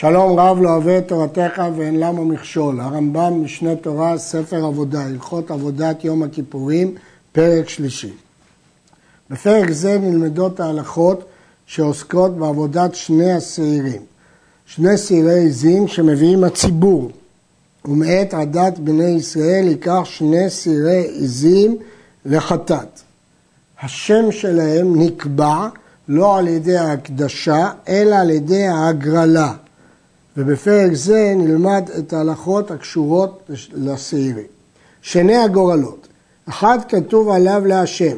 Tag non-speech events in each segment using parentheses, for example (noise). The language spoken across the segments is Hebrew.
שלום רב לא אוהב את תורתך ואין למה מכשול. הרמב"ם משנה תורה, ספר עבודה, הלכות עבודת יום הכיפורים, פרק שלישי. בפרק זה נלמדות ההלכות שעוסקות בעבודת שני השעירים. שני שעירי עזים שמביאים הציבור, ומאת עדת בני ישראל ייקח שני שעירי עזים לחטאת. השם שלהם נקבע לא על ידי ההקדשה, אלא על ידי ההגרלה. ובפרק זה נלמד את ההלכות הקשורות לשעירים. שני הגורלות, אחד כתוב עליו להשם,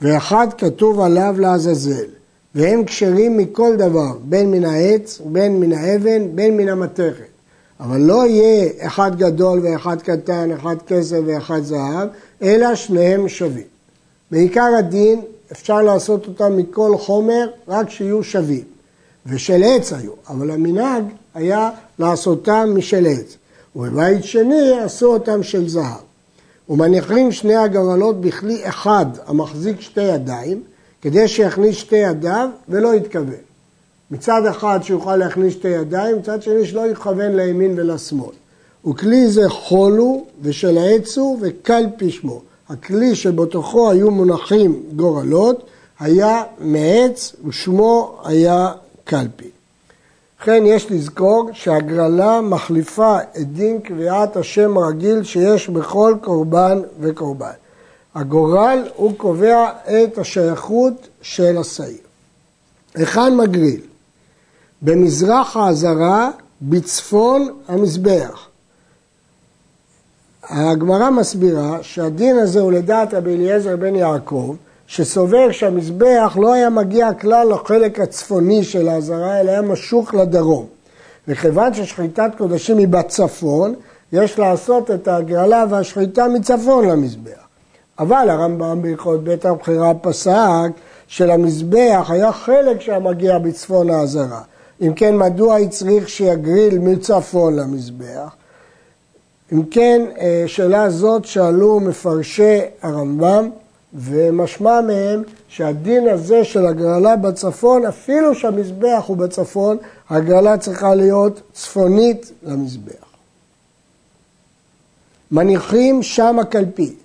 ואחד כתוב עליו לעזאזל, והם כשרים מכל דבר, בין מן העץ, בין מן האבן, בין מן המתכת. אבל לא יהיה אחד גדול ואחד קטן, אחד כסף ואחד זהב, אלא שניהם שווים. בעיקר הדין אפשר לעשות אותם מכל חומר, רק שיהיו שווים. ושל עץ היו, אבל המנהג היה לעשותם משל עץ. ובבית שני עשו אותם של זהב. ומניחים שני הגרלות בכלי אחד המחזיק שתי ידיים, כדי שיכניס שתי ידיו ולא יתכוון. מצד אחד שיוכל להכניס שתי ידיים, מצד שני שלא יכוון לימין ולשמאל. וכלי זה חולו ושל העץ הוא וקל פשמו. הכלי שבתוכו היו מונחים גורלות היה מעץ ושמו היה קלפי. לכן יש לזכור שהגרלה מחליפה את דין קביעת השם הרגיל שיש בכל קורבן וקורבן. הגורל הוא קובע את השייכות של השעיר. היכן מגריל? במזרח העזרה, בצפון המזבח. הגמרא מסבירה שהדין הזה הוא לדעת רבי אליעזר בן יעקב, שסובר שהמזבח לא היה מגיע כלל לחלק הצפוני של העזרה, אלא היה משוך לדרום. וכיוון ששחיטת קודשים היא בצפון, יש לעשות את ההגרלה והשחיטה מצפון למזבח. אבל הרמב"ם בהלכות בית הבחירה פסק שלמזבח היה חלק שהיה מגיע בצפון העזרה. אם כן, מדוע הצריך שיגריל מצפון למזבח? אם כן, אה, שאלה זאת שאלו מפרשי הרמב"ם, ומשמע מהם שהדין הזה של הגרלה בצפון, אפילו שהמזבח הוא בצפון, הגרלה צריכה להיות צפונית למזבח. מניחים שם הקלפית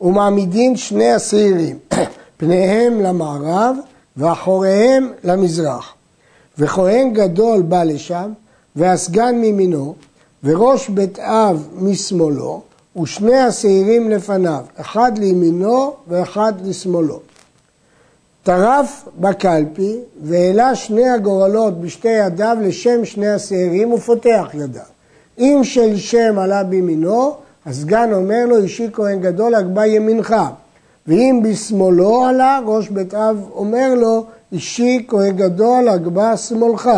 ומעמידים שני השעירים, (coughs) פניהם למערב ואחוריהם למזרח. וכהן גדול בא לשם, והסגן מימינו, וראש בית אב משמאלו, ושני השעירים לפניו, אחד לימינו ואחד לשמאלו. טרף בקלפי והעלה שני הגורלות בשתי ידיו לשם שני השעירים ופותח ידיו. אם של שם עלה בימינו, הסגן אומר לו, אישי כהן גדול, הגבה ימינך. ואם בשמאלו עלה, ראש בית אב אומר לו, אישי כהן גדול, הגבה שמאלך.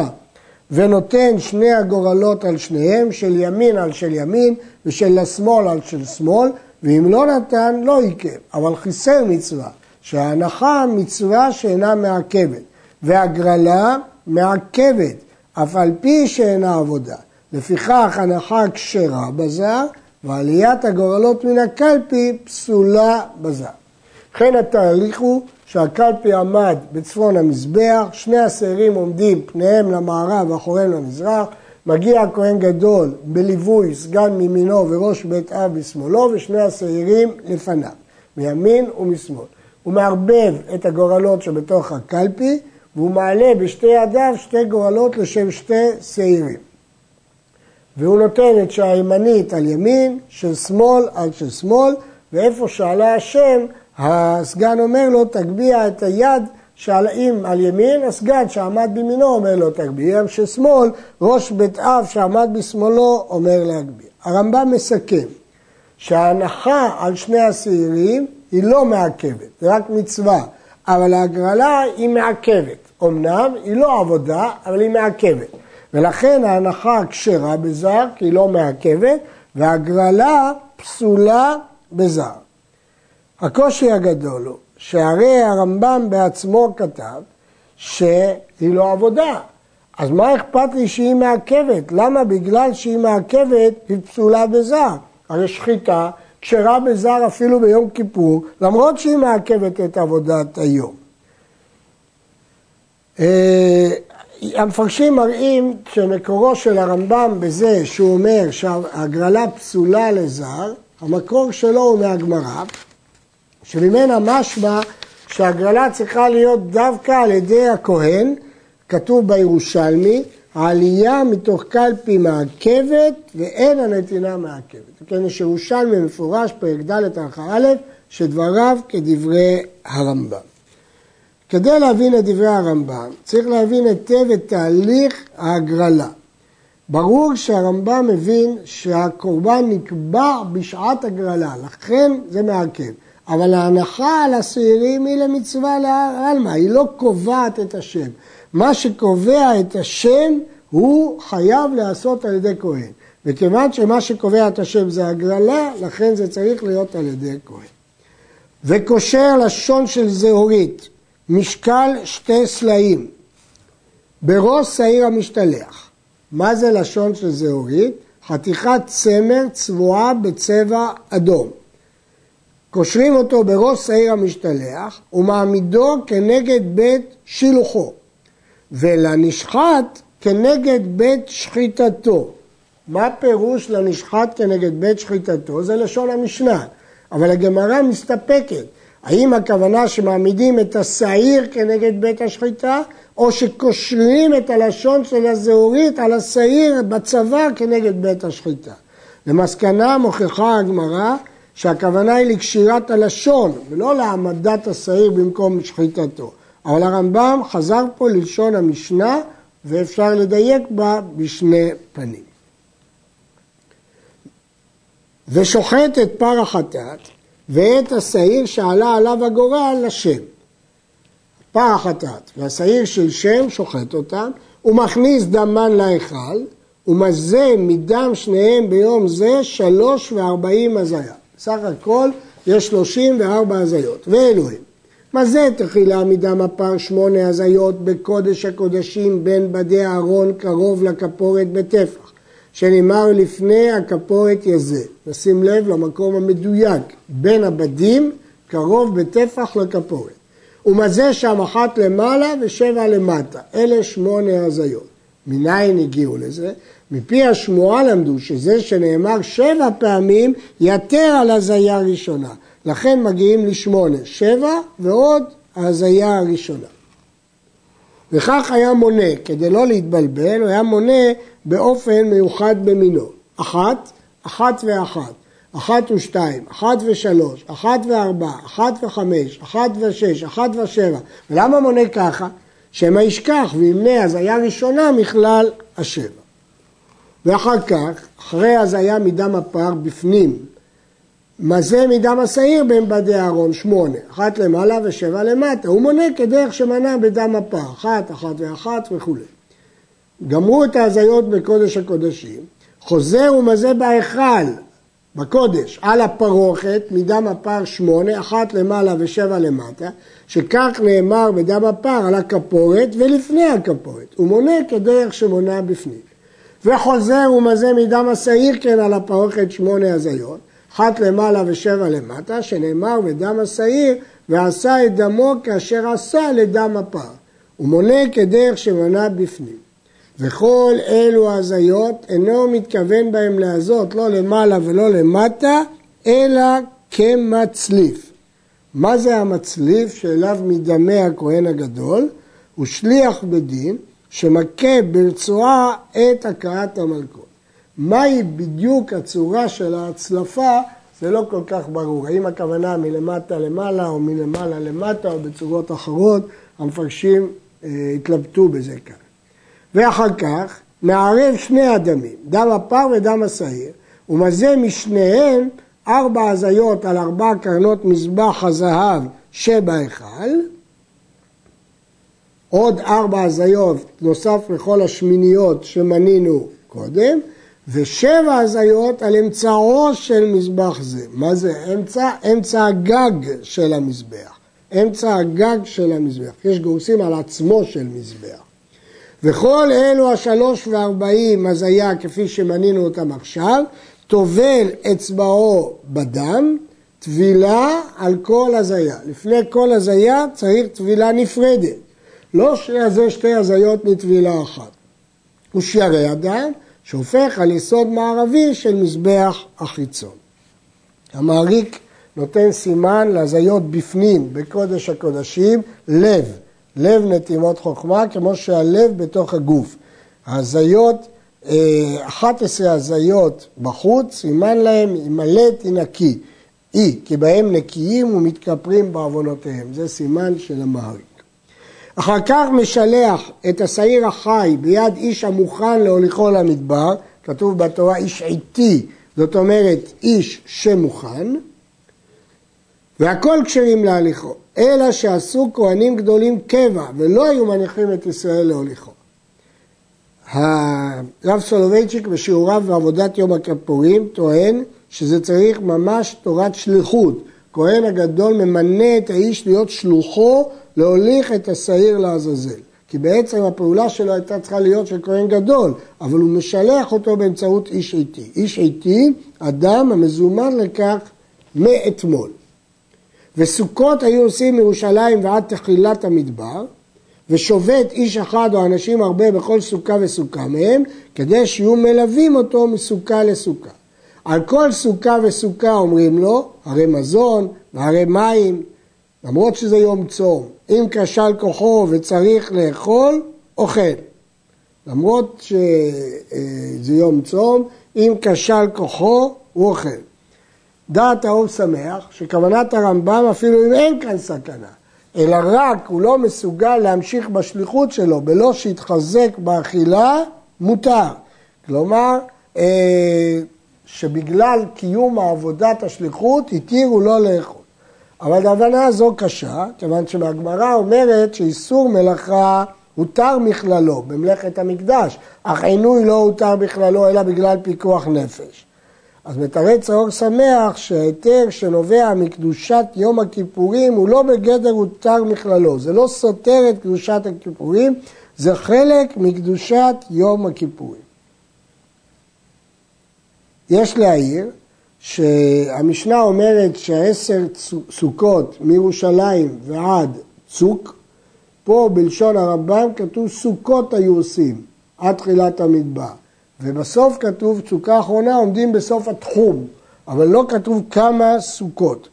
ונותן שני הגורלות על שניהם, של ימין על של ימין ושל השמאל על של שמאל, ואם לא נתן, לא עיכב. אבל חיסר מצווה, שההנחה מצווה שאינה מעכבת, והגרלה מעכבת, אף על פי שאינה עבודה. לפיכך הנחה כשרה בזר, ועליית הגורלות מן הקלפי פסולה בזר. לכן התהליך הוא שהקלפי עמד בצפון המזבח, שני השעירים עומדים פניהם למערב ואחוריהם למזרח, מגיע הכהן גדול בליווי סגן מימינו וראש בית אב בשמאלו ושני השעירים לפניו, מימין ומשמאל. הוא מערבב את הגורלות שבתוך הקלפי והוא מעלה בשתי ידיו שתי גורלות לשם שתי שעירים. והוא נותן את שהימנית על ימין, של שמאל על של שמאל, ואיפה שעלה השם הסגן אומר לו, תגביה את היד שעל על ימין, הסגן שעמד בימינו אומר לו תגביה, ששמאל, ראש בית אב שעמד בשמאלו אומר להגביה. הרמב"ם מסכם שההנחה על שני השעירים היא לא מעכבת, זה רק מצווה, אבל ההגרלה היא מעכבת. אמנם היא לא עבודה, אבל היא מעכבת. ולכן ההנחה כשרה בזר, כי היא לא מעכבת, וההגרלה פסולה בזר. הקושי הגדול הוא שהרי הרמב"ם בעצמו כתב שהיא לא עבודה. אז מה אכפת לי שהיא מעכבת? למה בגלל שהיא מעכבת היא פסולה בזר? הרי שחיטה כשרה בזר אפילו ביום כיפור, למרות שהיא מעכבת את עבודת היום. אה, המפרשים מראים שמקורו של הרמב"ם בזה שהוא אומר שהגרלה פסולה לזר, המקור שלו הוא מהגמרא, שממנה משמע שהגרלה צריכה להיות דווקא על ידי הכהן, כתוב בירושלמי, העלייה מתוך קלפי מעכבת ואין הנתינה מעכבת. כן, יש ירושלמי מפורש, פרק ד' הלכה א', שדבריו כדברי הרמב"ם. כדי להבין את דברי הרמב"ם, צריך להבין היטב את תהליך ההגרלה. ברור שהרמב"ם מבין שהקורבן נקבע בשעת הגרלה, לכן זה מעכב. אבל ההנחה על השעירים היא למצווה לעלמא, היא לא קובעת את השם. מה שקובע את השם הוא חייב להיעשות על ידי כהן. וכיוון שמה שקובע את השם זה הגרלה, לכן זה צריך להיות על ידי כהן. וקושר לשון של זהורית, משקל שתי סלעים, בראש שעיר המשתלח. מה זה לשון של זהורית? חתיכת צמר צבועה בצבע אדום. קושרים אותו בראש שעיר המשתלח ומעמידו כנגד בית שילוחו, ולנשחט כנגד בית שחיטתו. מה פירוש לנשחט כנגד בית שחיטתו? זה לשון המשנה, אבל הגמרא מסתפקת. האם הכוונה שמעמידים את השעיר כנגד בית השחיטה, או שקושרים את הלשון של הזהורית על השעיר בצבא כנגד בית השחיטה? למסקנה מוכיחה הגמרא שהכוונה היא לקשירת הלשון ולא להעמדת השעיר במקום שחיטתו. אבל הרמב"ם חזר פה ללשון המשנה ואפשר לדייק בה בשני פנים. ושוחט את פר החטאת ואת השעיר שעלה עליו הגורל לשם. פר החטאת והשעיר של שם שוחט אותם, ומכניס דמן להיכל, ומזה מדם שניהם ביום זה שלוש וארבעים הזיה. בסך הכל יש שלושים וארבע הזיות. ואלו הם. מזה תחילה מדם הפר שמונה הזיות בקודש הקודשים בין בדי אהרון קרוב לכפורת בטפח, שנאמר לפני הכפורת יזה. נשים לב למקום המדויק, בין הבדים קרוב בטפח לכפורת. ומזה שם אחת למעלה ושבע למטה. אלה שמונה הזיות. מניין הגיעו לזה? מפי השמועה למדו שזה שנאמר שבע פעמים יתר על הזיה ראשונה. לכן מגיעים לשמונה, שבע ועוד ההזיה הראשונה. וכך היה מונה, כדי לא להתבלבל, הוא היה מונה באופן מיוחד במינו. אחת, אחת ואחת, אחת ושתיים, אחת ושלוש, אחת וארבע, אחת וחמש, אחת ושש, אחת ושבע. ולמה מונה ככה? שמא ישכח וימנה הזיה ראשונה מכלל השבע. ואחר כך, אחרי הזיה מדם הפר בפנים, מזה מדם השעיר בין בדי אהרון, שמונה, אחת למעלה ושבע למטה, הוא מונה כדרך שמנה בדם הפר, אחת, אחת ואחת וכולי. גמרו את ההזיות בקודש הקודשים, חוזר ומזה בהיכל, בקודש, על הפרוכת, מדם הפר שמונה, אחת למעלה ושבע למטה, שכך נאמר בדם הפר על הכפורת ולפני הכפורת, הוא מונה כדרך שמונה בפנים. וחוזר ומזה מדם השעיר כן על הפרוכת שמונה הזיות, אחת למעלה ושבע למטה, שנאמר בדם השעיר, ועשה את דמו כאשר עשה לדם הפר. הוא מונה כדרך שמנה בפנים. וכל אלו הזיות אינו מתכוון בהם להזות לא למעלה ולא למטה, אלא כמצליף. מה זה המצליף שאליו מדמה הכהן הגדול? הוא שליח בדין שמכה ברצועה את הכרת המלכות. מהי בדיוק הצורה של ההצלפה, זה לא כל כך ברור. האם הכוונה מלמטה למעלה או מלמעלה למטה או בצורות אחרות, המפרשים אה, התלבטו בזה כאן. ואחר כך מערב שני הדמים, דם הפר ודם השעיר, ומזה משניהם ארבע הזיות על ארבע קרנות מזבח הזהב שבהיכל, עוד ארבע הזיות נוסף לכל השמיניות שמנינו קודם, ושבע הזיות על אמצעו של מזבח זה. מה זה אמצע? אמצע הגג של המזבח. אמצע הגג של המזבח. יש גורסים על עצמו של מזבח. וכל אלו השלוש וארבעים הזיה כפי שמנינו אותם עכשיו, טובל אצבעו בדם, טבילה על כל הזיה. לפני כל הזיה צריך טבילה נפרדת. לא שיעזה שתי הזיות מטבילה אחת. הוא שירי אדם שהופך על יסוד מערבי של מזבח החיצון. המעריק נותן סימן להזיות בפנים, בקודש הקודשים, לב, לב נתימות חוכמה, כמו שהלב בתוך הגוף. ההזיות, 11 אה, הזיות בחוץ, סימן להם, ימלא תנקי. אי, כי בהם נקיים ומתכפרים בעוונותיהם. זה סימן של המעריק. אחר כך משלח את השעיר החי ביד איש המוכן להוליכו למדבר, כתוב בתורה איש עיתי, זאת אומרת איש שמוכן, והכל כשרים להליכו, אלא שעשו כהנים גדולים קבע ולא היו מניחים את ישראל להוליכו. הרב סולובייצ'יק בשיעוריו בעבודת יום הכיפורים טוען שזה צריך ממש תורת שליחות. כהן הגדול ממנה את האיש להיות שלוחו להוליך את השעיר לעזאזל. כי בעצם הפעולה שלו הייתה צריכה להיות של כהן גדול, אבל הוא משלח אותו באמצעות איש עיתי. איש עיתי, אדם המזומן לכך מאתמול. וסוכות היו עושים מירושלים ועד תחילת המדבר, ושובת איש אחד או אנשים הרבה בכל סוכה וסוכה מהם, כדי שיהיו מלווים אותו מסוכה לסוכה. על כל סוכה וסוכה אומרים לו, הרי מזון והרי מים, למרות שזה יום צום. אם כשל כוחו וצריך לאכול, אוכל. למרות שזה יום צום, אם כשל כוחו, הוא אוכל. דעת האור שמח שכוונת הרמב"ם אפילו אם אין כאן סכנה, אלא רק הוא לא מסוגל להמשיך בשליחות שלו בלא שיתחזק באכילה, מותר. כלומר, אה, שבגלל קיום עבודת השליחות התירו לא לאכול. אבל ההבנה הזו קשה, כיוון שהגמרא אומרת שאיסור מלאכה הותר מכללו במלאכת המקדש, אך עינוי לא הותר בכללו אלא בגלל פיקוח נפש. אז מתרץ האור שמח שההיתר שנובע מקדושת יום הכיפורים הוא לא בגדר הותר מכללו, זה לא סותר את קדושת הכיפורים, זה חלק מקדושת יום הכיפורים. יש להעיר שהמשנה אומרת שהעשר סוכות מירושלים ועד צוק, פה בלשון הרמב"ם כתוב סוכות היו עושים עד תחילת המדבר. ובסוף כתוב סוכה אחרונה עומדים בסוף התחום, אבל לא כתוב כמה סוכות.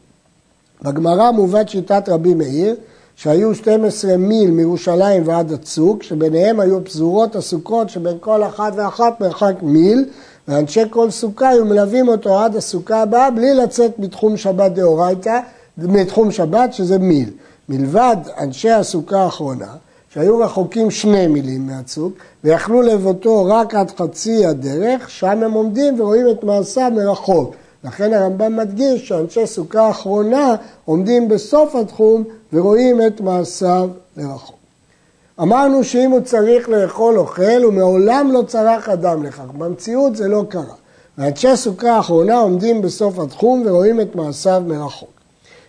בגמרא מובאת שיטת רבי מאיר, שהיו 12 מיל מירושלים ועד הצוק, שביניהם היו פזורות הסוכות שבין כל אחת ואחת מרחק מיל, ואנשי כל סוכה היו מלווים אותו עד הסוכה הבאה בלי לצאת מתחום שבת דאורייתא, מתחום שבת שזה מיל. מלבד אנשי הסוכה האחרונה, שהיו רחוקים שני מילים מהצוק, ויכלו לבותו רק עד חצי הדרך, שם הם עומדים ורואים את מעשיו מרחוק. לכן הרמב"ם מדגיש שאנשי סוכה האחרונה עומדים בסוף התחום ורואים את מעשיו לרחוק. אמרנו שאם הוא צריך לאכול אוכל, הוא מעולם לא צרך אדם לכך. במציאות זה לא קרה. ואנשי סוכה האחרונה עומדים בסוף התחום ורואים את מעשיו מרחוק.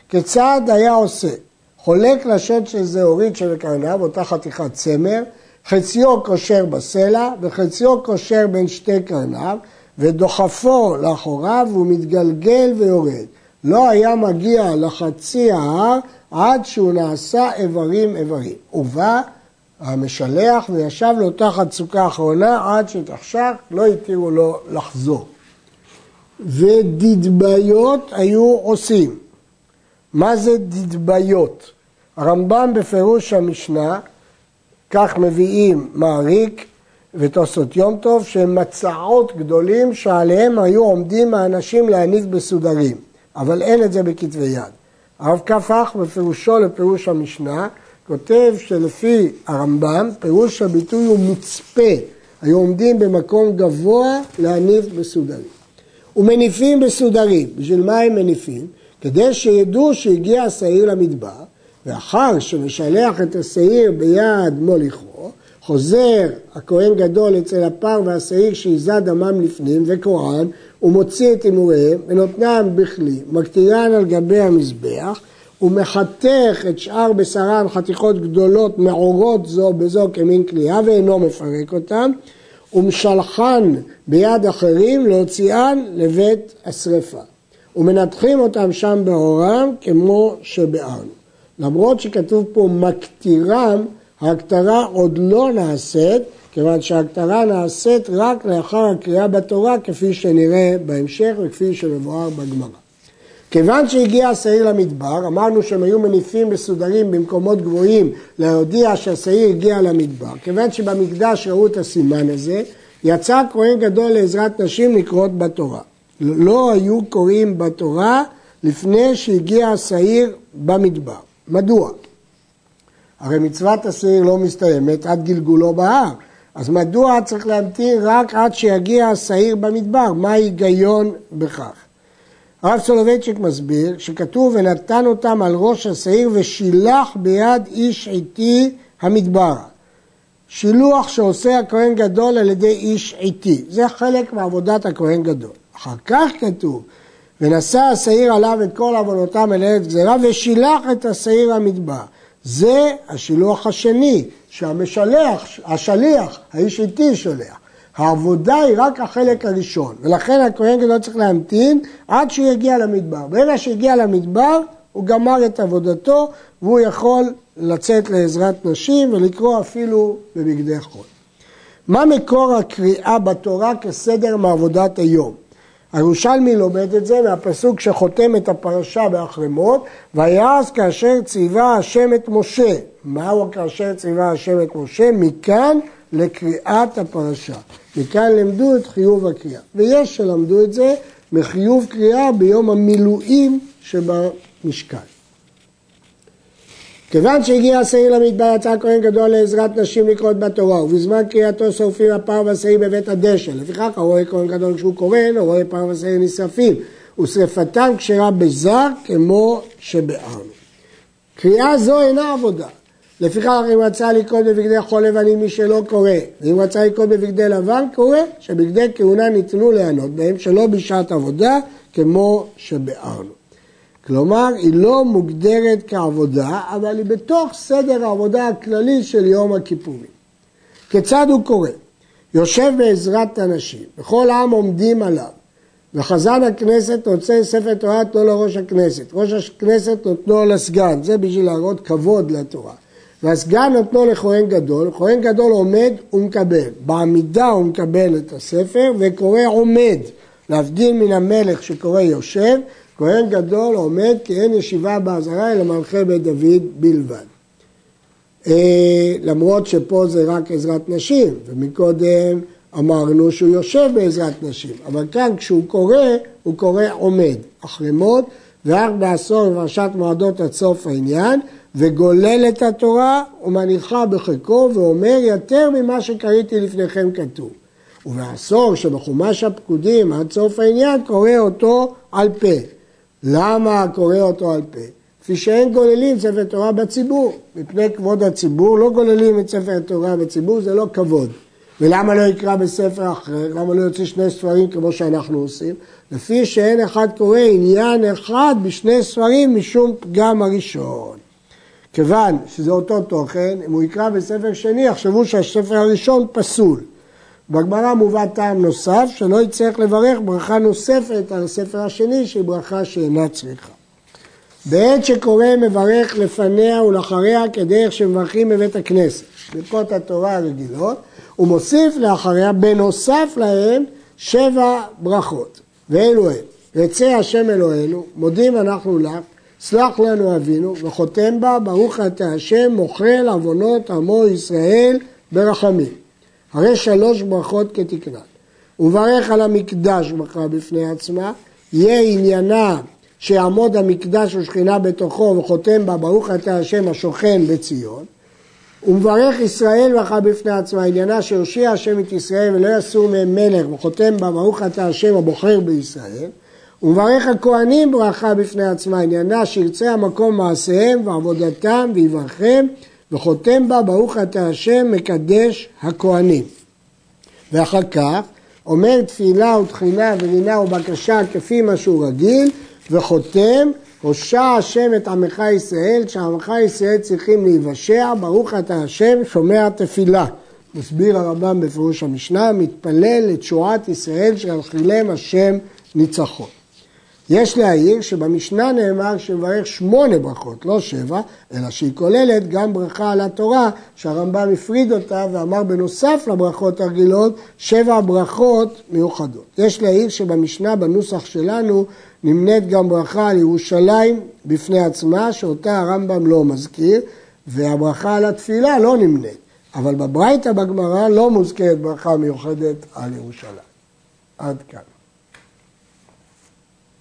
כיצד היה עושה? חולק לשון של זהורית שבקרניו, אותה חתיכת צמר, חציו קושר בסלע וחציו קושר בין שתי קרניו, ודוחפו לאחוריו והוא מתגלגל ויורד. לא היה מגיע לחצי ההר עד שהוא נעשה איברים איברים. ובא המשלח וישב לו תחת סוכה האחרונה עד שתחשך, לא התירו לו לחזור. ודדביות היו עושים. מה זה דדביות? הרמב"ם בפירוש המשנה, כך מביאים מעריק ותוספות יום טוב, שהם מצעות גדולים שעליהם היו עומדים האנשים להניף בסודרים, אבל אין את זה בכתבי יד. הרב כפח בפירושו לפירוש המשנה כותב שלפי הרמב"ם, פירוש הביטוי הוא מצפה, היו עומדים במקום גבוה להניף בסודרים. ומניפים בסודרים, בשביל מה הם מניפים? כדי שידעו שהגיע השעיר למדבר, ואחר שמשלח את השעיר ביד מוליכו, חוזר הכהן גדול אצל הפר והשעיר שעיזה דמם לפנים וקורען, ומוציא את הימוריהם ונותנם בכלי, מקטירן על גבי המזבח, ומחתך את שאר בשרם חתיכות גדולות מעורות זו בזו כמין כליאה ואינו מפרק אותם ומשלחן ביד אחרים להוציאן לבית השרפה ומנתחים אותם שם בעורם כמו שבארנו. למרות שכתוב פה מקטירם, ההקטרה עוד לא נעשית, כיוון שההקטרה נעשית רק לאחר הקריאה בתורה, כפי שנראה בהמשך וכפי שמבואר בגמרא. כיוון שהגיע השעיר למדבר, אמרנו שהם היו מניפים מסודרים במקומות גבוהים להודיע שהשעיר הגיע למדבר. כיוון שבמקדש ראו את הסימן הזה, יצא כהן גדול לעזרת נשים לקרות בתורה. לא היו קוראים בתורה לפני שהגיע השעיר במדבר. מדוע? הרי מצוות השעיר לא מסתיימת עד גלגולו בהר, אז מדוע צריך להמתין רק עד שיגיע השעיר במדבר? מה ההיגיון בכך? הרב סולובייצ'יק מסביר שכתוב ונתן אותם על ראש השעיר ושילח ביד איש עיתי המדבר. שילוח שעושה הכהן גדול על ידי איש עיתי. זה חלק מעבודת הכהן גדול. אחר כך כתוב ונשא השעיר עליו את כל עוונותם אל ארץ גזירה ושילח את השעיר המדבר. זה השילוח השני, שהמשלח, השליח, האיש איתי שולח. העבודה היא רק החלק הראשון, ולכן הכהן גדול צריך להמתין עד שהוא יגיע למדבר. ברגע שהגיע למדבר, הוא גמר את עבודתו, והוא יכול לצאת לעזרת נשים ולקרוא אפילו בבגדי חול. מה מקור הקריאה בתורה כסדר מעבודת היום? הירושלמי לומד את זה מהפסוק שחותם את הפרשה באחרמות, ויעש כאשר ציווה השם את משה. מהו כאשר ציווה השם את משה? מכאן לקריאת הפרשה. מכאן למדו את חיוב הקריאה. ויש שלמדו את זה מחיוב קריאה ביום המילואים שבמשכן. כיוון שהגיע השעיר למדבר יצא הכהן גדול לעזרת נשים לקרות בתורה ובזמן קריאתו שורפים הפר והשעיר בבית הדשא לפיכך הרואה כהן גדול כשהוא אינו רואה פר והשעיר נשרפים ושרפתם כשרה בזר כמו שבארנו. קריאה זו אינה עבודה לפיכך אם רצה לקרוא בבגדי חול לבנים מי שלא קורא ואם רצה לקרוא בבגדי לבן קורא שבגדי כהונה ניתנו ליהנות בהם שלא בשעת עבודה כמו שבארנו כלומר, היא לא מוגדרת כעבודה, אבל היא בתוך סדר העבודה הכללי של יום הכיפורים. כיצד הוא קורא? יושב בעזרת הנשים, וכל העם עומדים עליו, וחזן הכנסת רוצה ספר תורה, נתנו לו ראש הכנסת, ראש הכנסת נותנו לסגן, זה בשביל להראות כבוד לתורה. והסגן נותנו לכהן גדול, כהן גדול עומד ומקבל. בעמידה הוא מקבל את הספר וקורא עומד, להבדיל מן המלך שקורא יושב, כהן גדול עומד כי אין ישיבה באזהרה אלא מלכי בית דוד בלבד. אה, למרות שפה זה רק עזרת נשים, ומקודם אמרנו שהוא יושב בעזרת נשים, אבל כאן כשהוא קורא, הוא קורא עומד, אחרי מות, ואך בעשור בפרשת מועדות עד סוף העניין, וגולל את התורה ומניחה בחיקו ואומר יותר ממה שקראתי לפניכם כתוב. ובעשור שבחומש הפקודים עד סוף העניין קורא אותו על פה. למה קורא אותו על פה? כפי שאין גוללים ספר תורה בציבור. מפני כבוד הציבור לא גוללים את ספר התורה בציבור, זה לא כבוד. ולמה לא יקרא בספר אחר? למה לא יוצא שני ספרים כמו שאנחנו עושים? לפי שאין אחד קורא עניין אחד בשני ספרים משום פגם הראשון. כיוון שזה אותו תוכן, אם הוא יקרא בספר שני, יחשבו שהספר הראשון פסול. בגמרא מובא טעם נוסף, שלא יצטרך לברך ברכה נוספת על הספר השני, שהיא ברכה שאינה צריכה. בעת שקורא מברך לפניה ולאחריה כדרך שמברכים בבית הכנסת, ברכות התורה הרגילות, הוא מוסיף לאחריה בנוסף להם שבע ברכות, ואלו הם, רצה השם אלוהינו, מודים אנחנו לך, סלח לנו אבינו, וחותם בה, ברוך אתה השם, מוחל עוונות עמו ישראל ברחמים. הרי שלוש ברכות כתקנן. וברך על המקדש ברכה בפני עצמה, יהיה עניינה שיעמוד המקדש ושכינה בתוכו וחותם בה ברוך אתה השם השוכן בציון. ומברך ישראל ברכה בפני עצמה, עניינה שיושיע השם את ישראל ולא יסור מהם מלך וחותם בה ברוך אתה השם הבוחר בישראל. ומברך הכהנים ברכה בפני עצמה, עניינה שירצה המקום מעשיהם ועבודתם ויברכם וחותם בה ברוך אתה השם מקדש הכהנים. ואחר כך אומר תפילה ותחינה ורינה ובקשה כפי מה שהוא רגיל וחותם הושע השם את עמך ישראל שעמך ישראל צריכים להיוושע ברוך אתה השם שומע תפילה. מסביר הרמב"ם בפירוש המשנה מתפלל לתשועת ישראל שינחילם השם ניצחון יש להעיר שבמשנה נאמר שברך שמונה ברכות, לא שבע, אלא שהיא כוללת גם ברכה על התורה, שהרמב"ם הפריד אותה ואמר בנוסף לברכות הרגילות, שבע ברכות מיוחדות. יש להעיר שבמשנה בנוסח שלנו נמנית גם ברכה על ירושלים בפני עצמה, שאותה הרמב"ם לא מזכיר, והברכה על התפילה לא נמנית. אבל בברייתא בגמרא לא מוזכרת ברכה מיוחדת על ירושלים. עד כאן.